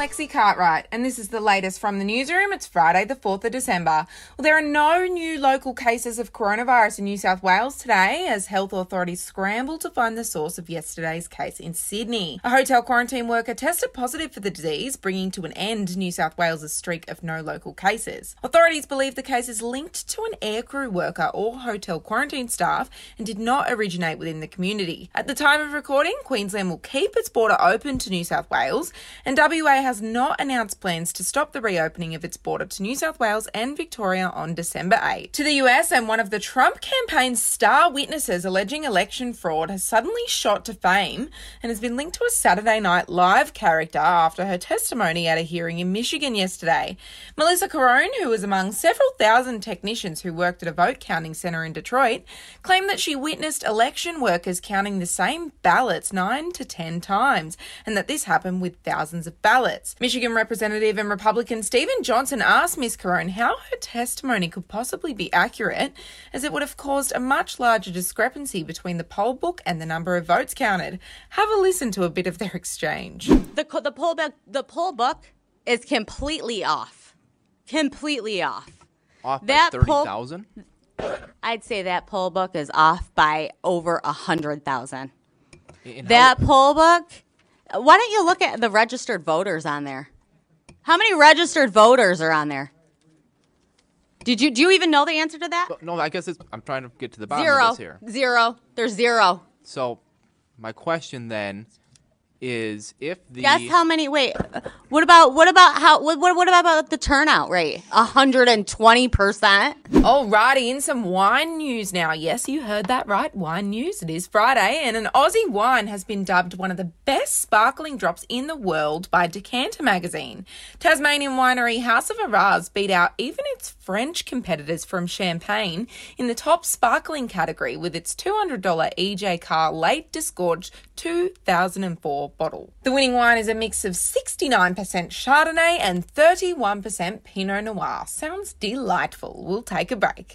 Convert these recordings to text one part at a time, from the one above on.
Lexi Cartwright, and this is the latest from the newsroom. It's Friday, the 4th of December. Well, there are no new local cases of coronavirus in New South Wales today as health authorities scramble to find the source of yesterday's case in Sydney. A hotel quarantine worker tested positive for the disease, bringing to an end New South Wales' streak of no local cases. Authorities believe the case is linked to an aircrew worker or hotel quarantine staff and did not originate within the community. At the time of recording, Queensland will keep its border open to New South Wales, and WA has not announced plans to stop the reopening of its border to New South Wales and Victoria on December 8. To the US, and one of the Trump campaign's star witnesses alleging election fraud has suddenly shot to fame and has been linked to a Saturday Night Live character after her testimony at a hearing in Michigan yesterday. Melissa Carone, who was among several thousand technicians who worked at a vote counting center in Detroit, claimed that she witnessed election workers counting the same ballots nine to ten times and that this happened with thousands of ballots. Michigan Representative and Republican Stephen Johnson asked Ms. Carone how her testimony could possibly be accurate, as it would have caused a much larger discrepancy between the poll book and the number of votes counted. Have a listen to a bit of their exchange. The the poll book the poll book is completely off, completely off. Off That by 30,000? I'd say that poll book is off by over a hundred thousand. And how- That poll book. Why don't you look at the registered voters on there? How many registered voters are on there? Did you do you even know the answer to that? No, I guess it's, I'm trying to get to the bottom Zero. of this here. Zero. There's zero. So, my question then is if the Guess how many? Wait. What about what about how? What what, what about the turnout rate? hundred and twenty percent. Oh, Alrighty, in some wine news now. Yes, you heard that right. Wine news. It is Friday, and an Aussie wine has been dubbed one of the best sparkling drops in the world by Decanter magazine. Tasmanian winery House of Arras beat out even its French competitors from Champagne in the top sparkling category with its $200 EJ Carr late disgorged 2004 bottle. The winning wine is a mix of 69% Chardonnay and 31% Pinot Noir. Sounds delightful. We'll take a break.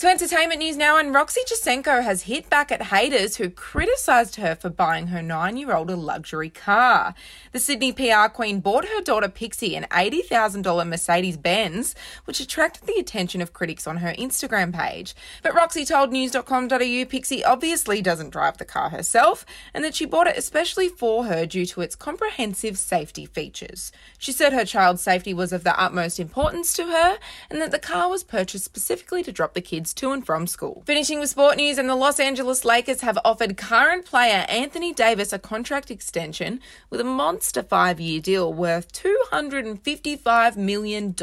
To entertainment news now, and Roxy Jacenko has hit back at haters who criticised her for buying her nine year old a luxury car. The Sydney PR queen bought her daughter Pixie an $80,000 Mercedes Benz, which attracted the attention of critics on her Instagram page. But Roxy told news.com.au Pixie obviously doesn't drive the car herself and that she bought it especially for her due to its comprehensive safety features. She said her child's safety was of the utmost importance to her and that the car was purchased specifically to drop the kids to and from school. Finishing with sport news, and the Los Angeles Lakers have offered current player Anthony Davis a contract extension with a monster five year deal worth $255 million.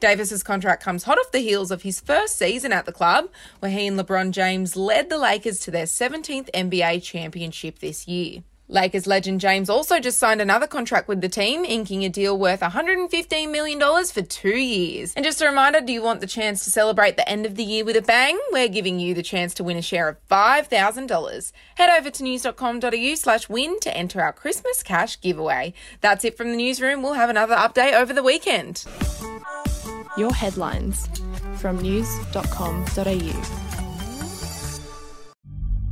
Davis's contract comes hot off the heels of his first season at the club, where he and LeBron James led the Lakers to their 17th NBA championship this year. Lakers legend James also just signed another contract with the team, inking a deal worth $115 million for two years. And just a reminder do you want the chance to celebrate the end of the year with a bang? We're giving you the chance to win a share of $5,000. Head over to news.com.au slash win to enter our Christmas cash giveaway. That's it from the newsroom. We'll have another update over the weekend. Your headlines from news.com.au.